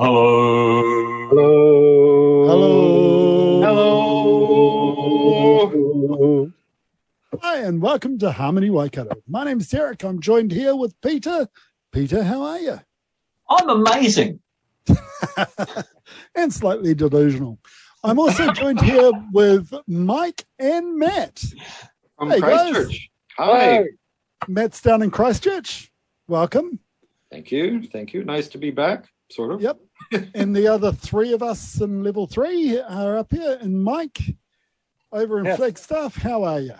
Hello. Hello. Hello. Hello. Hi, and welcome to Harmony Waikato. My name is Derek. I'm joined here with Peter. Peter, how are you? I'm amazing. and slightly delusional. I'm also joined here with Mike and Matt. From Hey, guys. Christchurch. Hi. Matt's down in Christchurch. Welcome. Thank you. Thank you. Nice to be back, sort of. Yep. and the other three of us in level three are up here. And Mike, over in Yes. Flagstaff, how are you?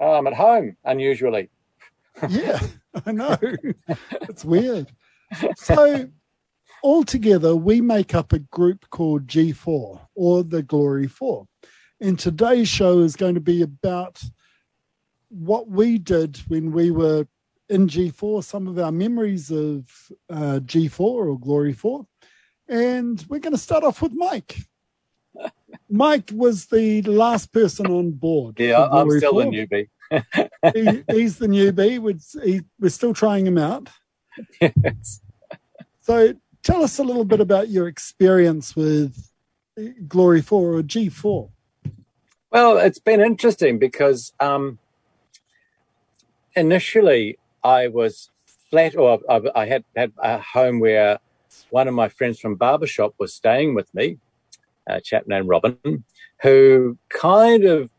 Oh, I'm at home, unusually. Yeah, I know. it's weird. So, altogether, we make up a group called G4 or the Glory Four. And today's show is going to be about what we did when we were in G4, some of our memories of uh, G4 or Glory 4. And we're going to start off with Mike. Mike was the last person on board. Yeah, I'm Glory still a newbie. he, he's the newbie. We're, he, we're still trying him out. Yes. So tell us a little bit about your experience with Glory 4 or G4. Well, it's been interesting because um, initially I was flat, or I, I had had a home where one of my friends from barbershop was staying with me, a chap named Robin, who kind of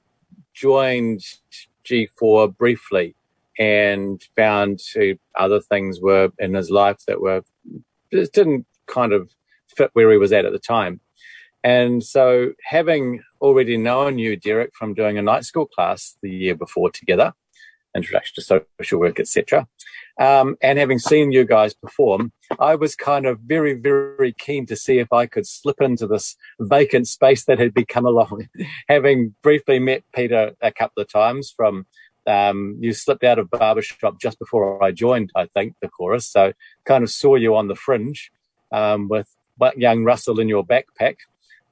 joined G4 briefly and found other things were in his life that were just didn't kind of fit where he was at at the time. And so, having already known you, Derek, from doing a night school class the year before together, introduction to social work, etc., um, and having seen you guys perform, I was kind of very, very keen to see if I could slip into this vacant space that had become along. having briefly met Peter a couple of times from um, you slipped out of barbershop just before I joined, I think, the chorus. So kind of saw you on the fringe um, with young Russell in your backpack.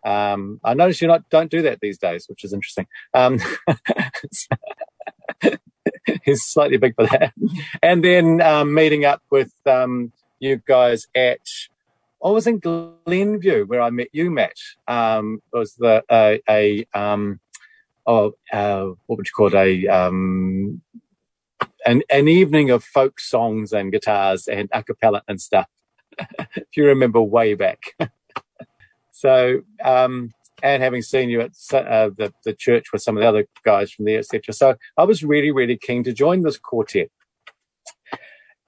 Um, I notice you not don't do that these days, which is interesting. Um, he's slightly big for that. And then um, meeting up with um, you guys at I was in Glenview where I met you, Matt. Um, it was the uh, a um, oh uh, what would you call it a um, an an evening of folk songs and guitars and a cappella and stuff. if you remember way back. so um, and having seen you at uh, the the church with some of the other guys from there, etc. So I was really really keen to join this quartet,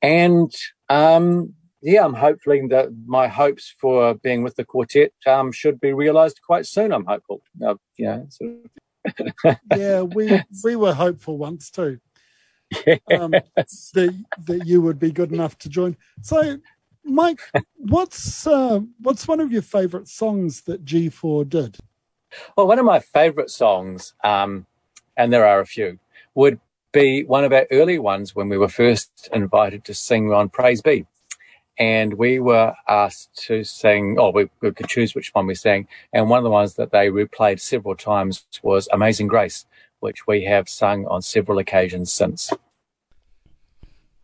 and um, yeah, I'm hoping that my hopes for being with the quartet um, should be realised quite soon. I'm hopeful. Uh, know, sort of Yeah, we, we were hopeful once too um, that, that you would be good enough to join. So, Mike, what's uh, what's one of your favourite songs that G4 did? Well, one of my favourite songs, um, and there are a few, would be one of our early ones when we were first invited to sing on Praise Be. And we were asked to sing, or we, we could choose which one we sang. And one of the ones that they replayed several times was Amazing Grace, which we have sung on several occasions since.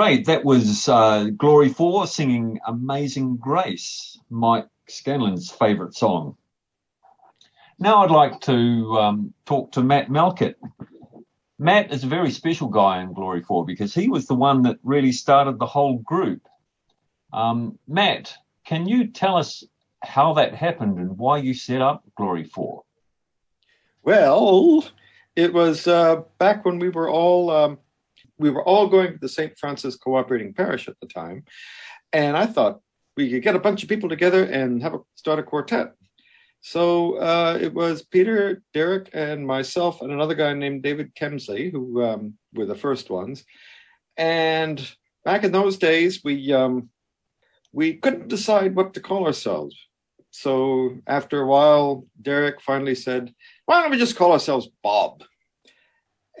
Great. That was uh, Glory 4 singing Amazing Grace, Mike Scanlon's favourite song. Now I'd like to um, talk to Matt Melkett. Matt is a very special guy in Glory 4 because he was the one that really started the whole group. Um, Matt, can you tell us how that happened and why you set up Glory 4? Well, it was uh, back when we were all um, we were all going to the St. Francis Cooperating Parish at the time, and I thought we could get a bunch of people together and have a start a quartet. So uh, it was Peter, Derek, and myself, and another guy named David Kemsley, who um, were the first ones. And back in those days, we um, we couldn't decide what to call ourselves. So after a while, Derek finally said, "Why don't we just call ourselves Bob?"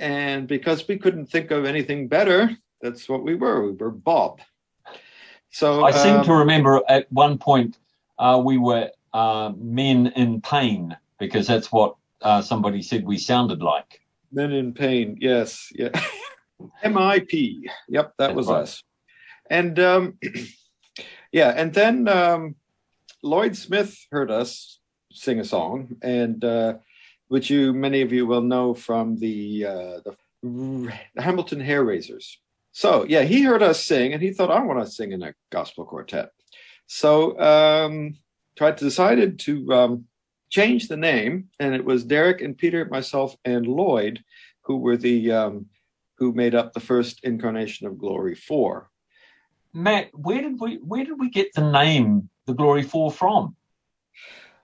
And because we couldn't think of anything better, that's what we were. We were Bob. So I seem um, to remember at one point uh, we were uh, men in pain because that's what uh, somebody said we sounded like. Men in Pain. Yes. Yeah. MIP. Yep, that That's was right. us. And um, yeah, and then um, Lloyd Smith heard us sing a song, and uh, which you many of you will know from the uh, the Hamilton Hair Raisers. So yeah, he heard us sing, and he thought, I want to sing in a gospel quartet. So um, tried to decided to um, change the name, and it was Derek and Peter, myself, and Lloyd who were the um, who made up the first incarnation of Glory Four. Matt, where did we where did we get the name the Glory Four from?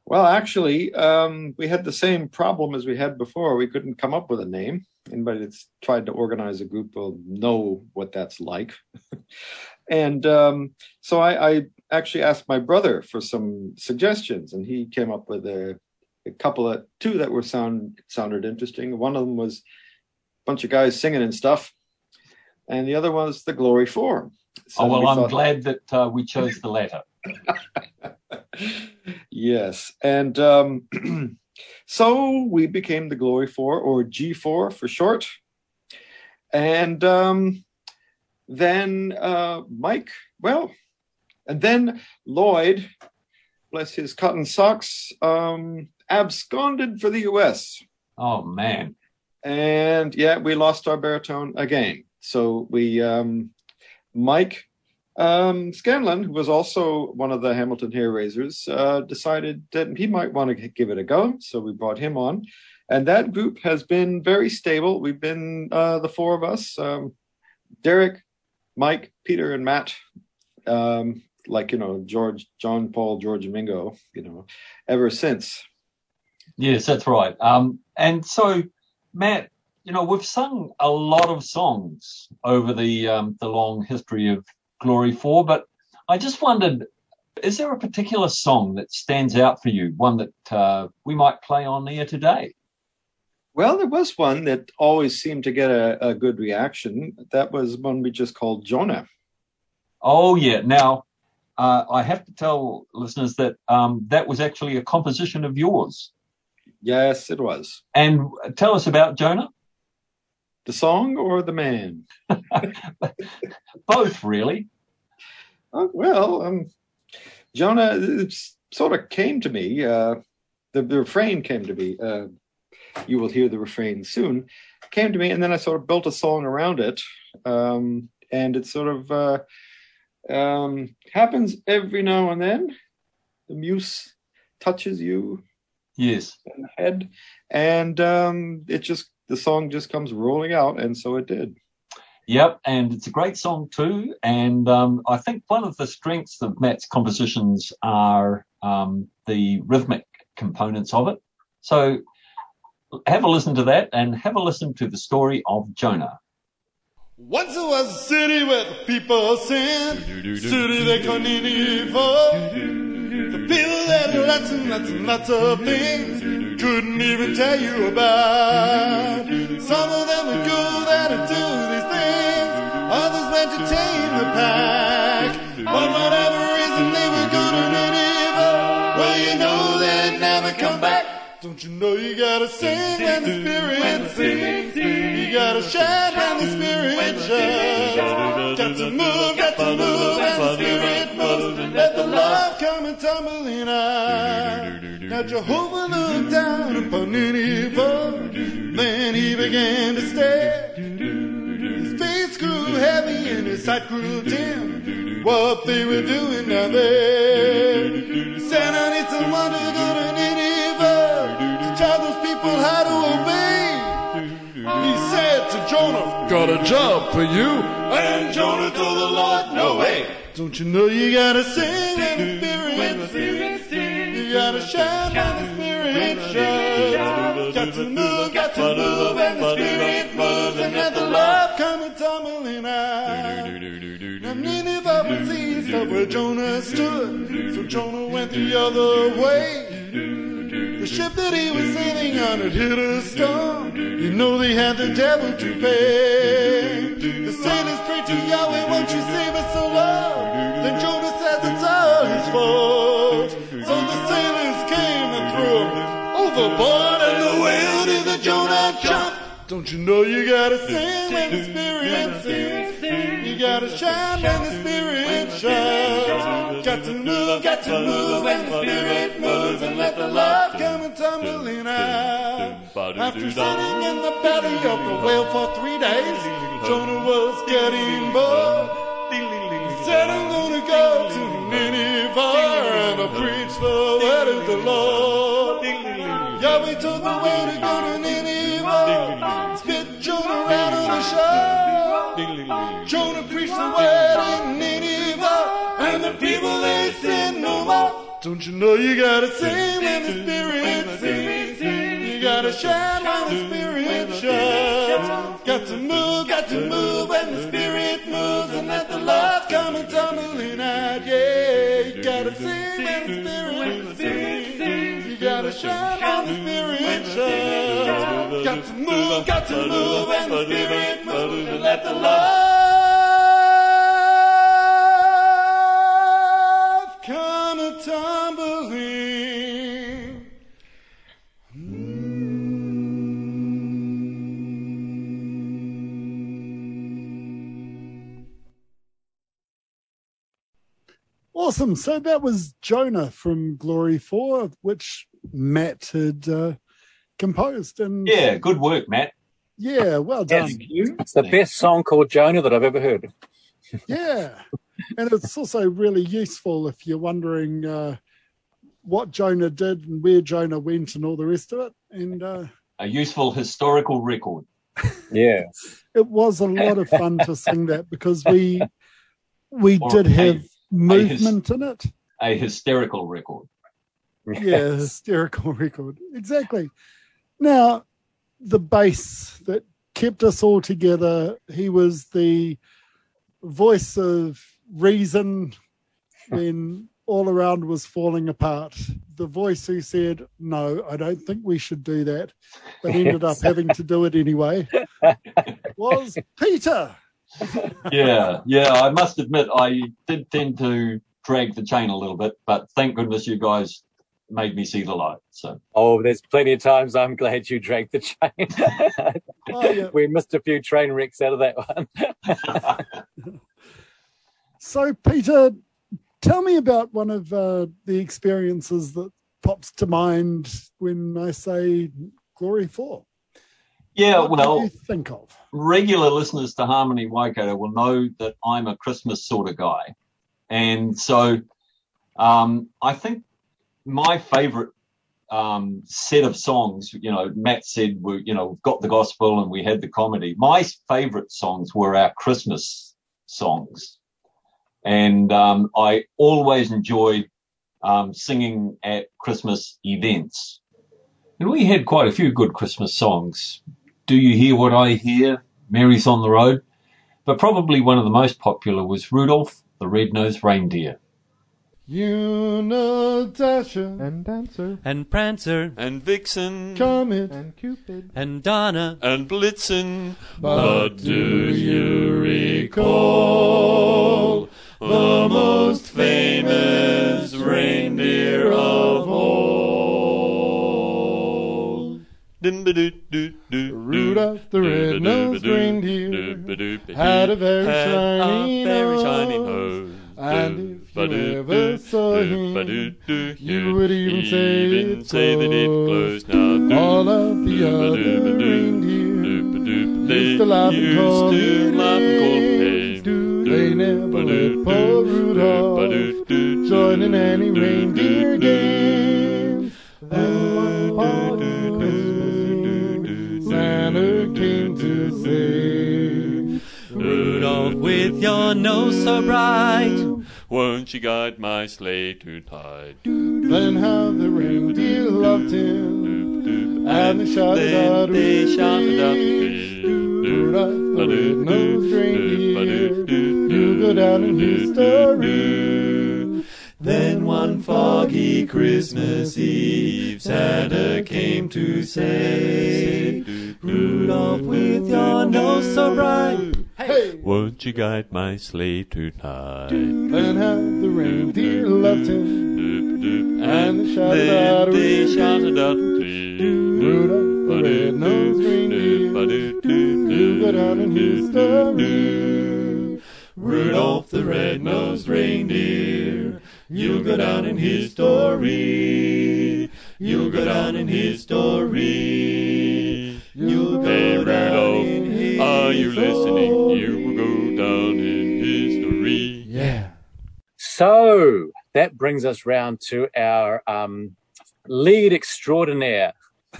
Well, actually, um, we had the same problem as we had before. We couldn't come up with a name. Anybody that's tried to organize a group will know what that's like. and um, so I, I actually asked my brother for some suggestions, and he came up with a, a couple of two that were sound sounded interesting. One of them was a bunch of guys singing and stuff, and the other one was the Glory Four. So oh well, we I'm glad that uh, we chose the latter. yes. And um, so we became the Glory 4 or G4 for short. And um, then uh, Mike, well, and then Lloyd, bless his cotton socks, um, absconded for the US. Oh man, And yeah, we lost our baritone again. So we, um, Mike um, Scanlon, who was also one of the Hamilton hair raisers, uh, decided that he might want to give it a go. So we brought him on. And that group has been very stable. We've been uh, the four of us um, Derek, Mike, Peter, and Matt. Um, like, you know, George, John, Paul, George, Ringo, you know, ever since. yes, that's right. Um, and so, Matt, you know, we've sung a lot of songs over the um, the long history of Glory 4. but I just wondered, is there a particular song that stands out for you, one that uh, we might play on air today? Well, there was one that always seemed to get a, a good reaction. That was one we just called Jonah. Oh yeah. Now, uh, I have to tell listeners that um, that was actually a composition of yours. Yes, it was. And tell us about Jonah. The song or the man? Both, really. Oh, well, um, Jonah, it sort of came to me. Uh, the, the refrain came to me. Uh, you will hear the refrain soon. Came to me, and then I sort of built a song around it. Um, and it sort of uh, um, happens every now and then. The muse touches you Yes. in the head, and um, it just the song just comes rolling out, and so it did. Yep, and it's a great song too. And um, I think one of the strengths of Matt's compositions are um, the rhythmic components of it. So have a listen to that and have a listen to the story of Jonah. Once there was a city where the people sinned, city they called Nineveh. The people that did lots and lots and lots of things couldn't even tell you about. Some of them would go there to do these things, others went to tame the pack. But whatever reason they would go to Nineveh, well you know they'd never come back. Don't you know you gotta sing when the spirit sings? You gotta shine when the spirit shines. Got to move, got to move come and tumbling out. Now Jehovah looked down upon Nineveh. Then he began to stare. His face grew heavy and his sight grew dim. What they were doing down there. He said, I need someone to go to Nineveh to tell those people how to obey. He said to Jonah, Got a job for you. And Jonah told the Lord, No way. Don't you know you gotta sing when the spirit sings? You gotta shine when the spirit shines. Got to move, got to move when the spirit moves and let the love come and tumbling out. Now Nineveh was east of where Jonah stood, so Jonah went the other way. The ship that he was sailing on had hit a storm. You know they had the devil to pay. The sailors prayed to Yahweh, won't you save us, O Lord? Then Jonah says it's all his fault. So the sailors came and threw him overboard, and the whale did the Jonah jump. Don't you know you gotta sing when the spirit sings? You gotta shine when the spirit shines. Got to move, got to move when the spirit moves, and let the love come and tumbling out. After sitting in the belly of the whale for three days, Jonah was getting bored. He said, I'm gonna go to Nineveh and I'll preach the word of the Lord. Yahweh told the way to go to Nineveh. Spit Jonah out on the shore. Jonah preached the word Don't you know you gotta sing when the spirit sings? You gotta shine when the spirit shines. Got to move, got to move when the spirit moves, and let the love come and tumbling out. Yeah, you gotta sing when the spirit sings. You gotta shine when the spirit shines. Got to move, got to move when the spirit moves, and let the love tumbling. Awesome. So that was Jonah from Glory 4, which Matt had uh, composed. And Yeah, good work, Matt. yeah, well done. Thank you. It's the best song called Jonah that I've ever heard. Yeah. And it's also really useful if you're wondering uh, what Jonah did and where Jonah went and all the rest of it. And uh, A useful historical record. Yeah. it was a lot of fun to sing that because we we Or did a- have a his- movement in it. A hysterical record. yeah, hysterical record. Exactly. Now, the bass that kept us all together, he was the voice of reason when all around was falling apart. The voice who said, No, I don't think we should do that, but ended up having to do it anyway, was Peter. Yeah, yeah. I must admit, I did tend to drag the chain a little bit, but thank goodness you guys made me see the light. So Oh, there's plenty of times I'm glad you dragged the chain. Oh, yeah. we missed a few train wrecks out of that one. So, Peter, tell me about one of uh, the experiences that pops to mind when I say Glory 4. Yeah, What well, think of? regular listeners to Harmony Waikato will know that I'm a Christmas sort of guy. And so um, I think my favorite um, set of songs, you know, Matt said, we, you know, we've got the gospel and we had the comedy. My favorite songs were our Christmas songs. And um, I always enjoyed um, singing at Christmas events. And we had quite a few good Christmas songs. Do You Hear What I Hear? Mary's on the Road. But probably one of the most popular was Rudolph the Red-Nosed Reindeer. You know Dasher and Dancer and Prancer and Vixen Comet and Cupid and Donner and Blitzen. But do you recall the most famous reindeer of all? Rudolph the red-nosed reindeer had a very shiny very shiny nose. And if you ever saw him, you would even say even it say that it glows. now. All of the other reindeer used to laugh and call never let poor Rudolph join in any reindeer games. Then one Christmas, Santa came to say, Rudolph with your nose so bright. Won't you guide my sleigh tonight? Then how the reindeer loved him, and they shouted out, Then they shouted out, Rudolph the red-nosed reindeer, you go down in history. Then one foggy Christmas Eve, Santa came to say, Rudolph with your nose so bright, Hey! won't you guide my sleigh tonight? And how the reindeer loved him, and they shouted Then out, they shouted out, Rudolph the red-nosed reindeer, you go down in history. Rudolph the red-nosed reindeer, you'll go down in history. You'll go down in history. You'll Hey, go down Rudolph, in history. Are you listening? You will go down in history. Yeah. So that brings us round to our um, lead extraordinaire,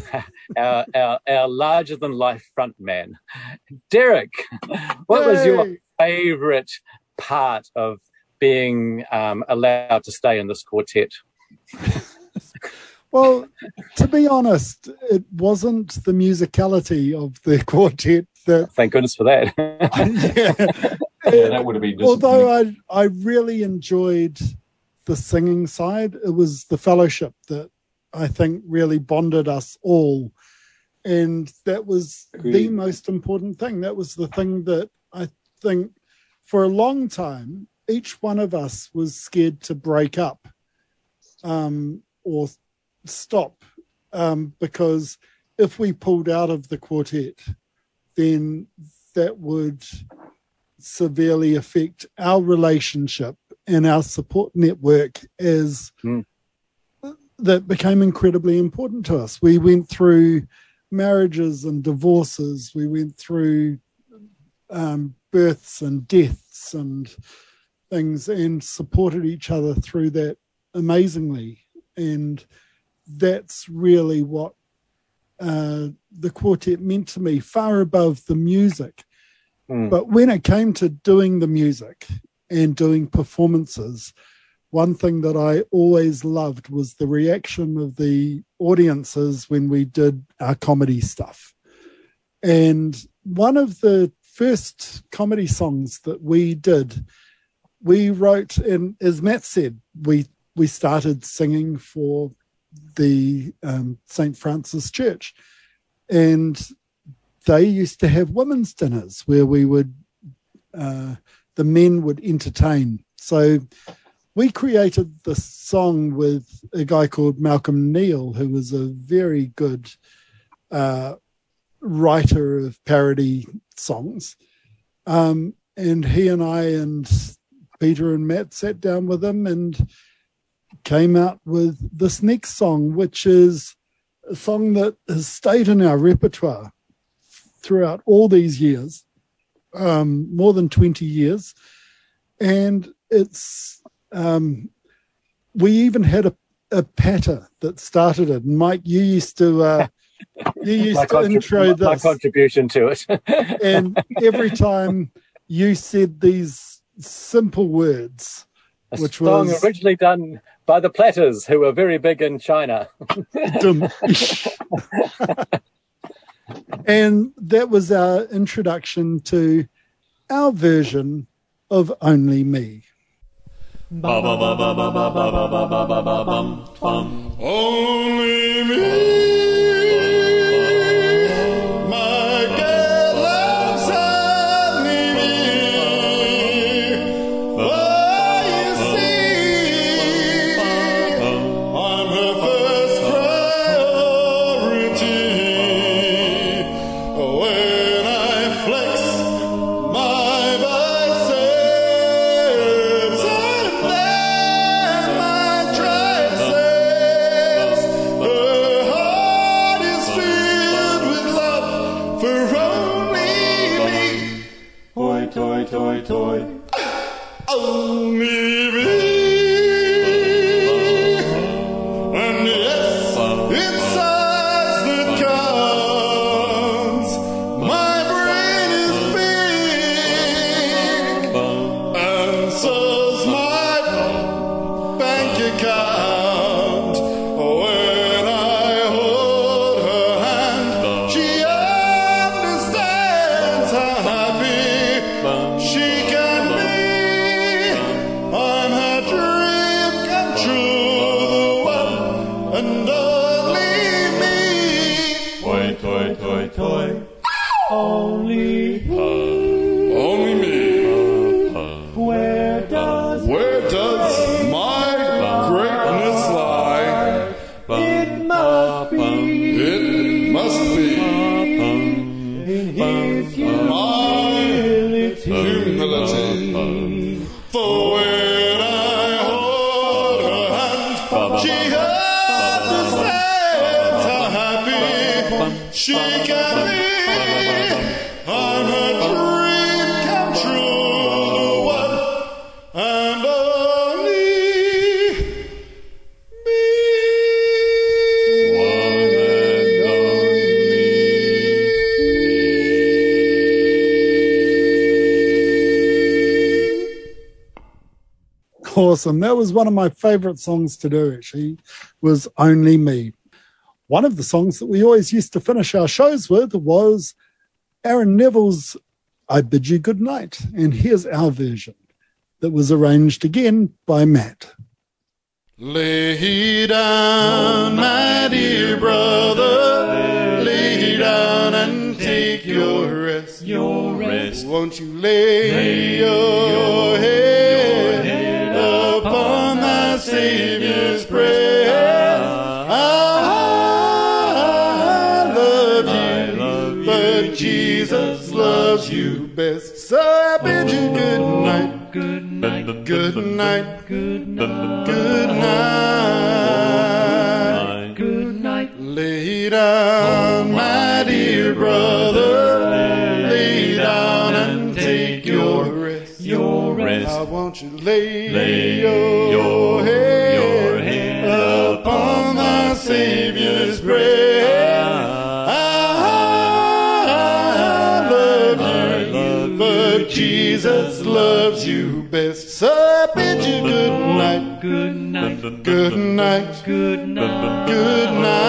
our, our, our larger than life front man. Derek, what was your Yay! favourite part of being um, allowed to stay in this quartet? Well, to be honest, it wasn't the musicality of the quartet that. Thank goodness for that. yeah. Yeah, that would have been Although I I really enjoyed the singing side, it was the fellowship that I think really bonded us all, and that was the most important thing. That was the thing that I think for a long time each one of us was scared to break up, um, or stop, um, because if we pulled out of the quartet, then that would severely affect our relationship and our support network as Mm. that became incredibly important to us. We went through marriages and divorces. We went through um, births and deaths and things and supported each other through that amazingly. And that's really what uh, the quartet meant to me, far above the music. Mm. But when it came to doing the music and doing performances, one thing that I always loved was the reaction of the audiences when we did our comedy stuff. And one of the first comedy songs that we did, we wrote, and as Matt said, we we started singing for the um, St. Francis Church, and they used to have women's dinners where we would uh, the men would entertain. So we created the song with a guy called Malcolm Neal, who was a very good uh, writer of parody songs. Um, and he and I and Peter and Matt sat down with him and came out with this next song, which is a song that has stayed in our repertoire throughout all these years, um, more than 20 years. And it's, um, we even had a, a patter that started it. Mike, you used to, uh, you used my, to contrib- intro this. my contribution to it. and every time you said these simple words, A which song was originally done by the Platters, who were very big in China. and that was our introduction to our version of Only Me. Ba ba Awesome. That was one of my favorite songs to do, actually, was Only Me. One of the songs that we always used to finish our shows with was Aaron Neville's I Bid You Good Night. And here's our version that was arranged again by Matt. Lay down, my dear brother, lay down and take your rest. Your rest. Won't you lay your head best. So I bid you good night. Good night. Good night. Good night. Good night. Good night. Lay down, oh, my dear brother. Lay down and take your rest. Your rest. I want you lay, Lay your, your- head, but Jesus loves you best. So I bid you good night, Good night. good night, Good night. good night.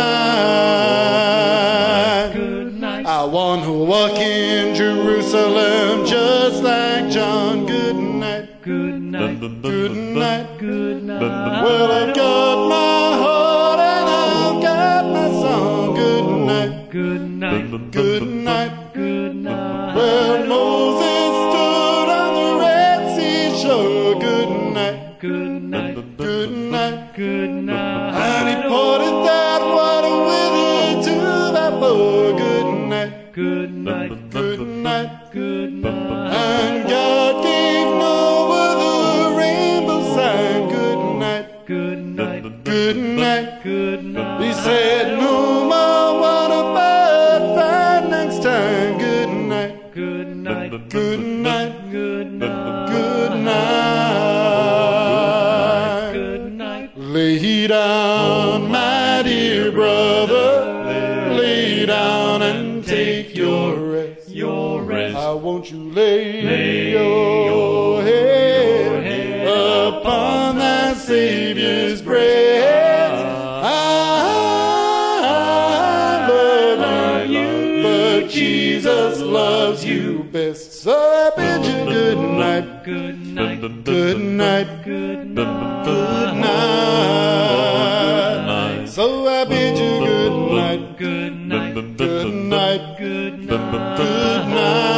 Good night. I want to walk in Jerusalem just like John. Good night, Good night. good night. Good night. Well, I've got my heart and I've got my song. Good night, Good night. good night. Good night. good night. Good night.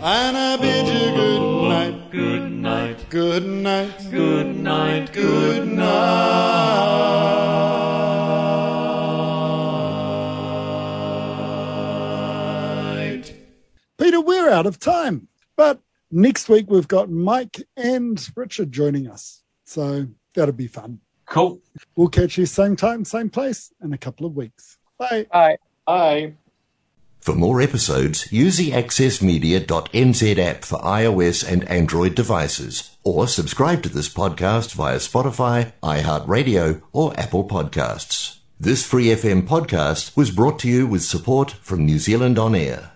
And I bid you good night. Good night. Good night. Good night. Good night. Peter, we're out of time. But next week we've got Mike and Richard joining us. So that'll be fun. Cool. We'll catch you same time, same place in a couple of weeks. Bye. Bye. Bye. For more episodes, use the accessmedia.nz app for iOS and Android devices, or subscribe to this podcast via Spotify, iHeartRadio, or Apple Podcasts. This Free FM podcast was brought to you with support from New Zealand On Air.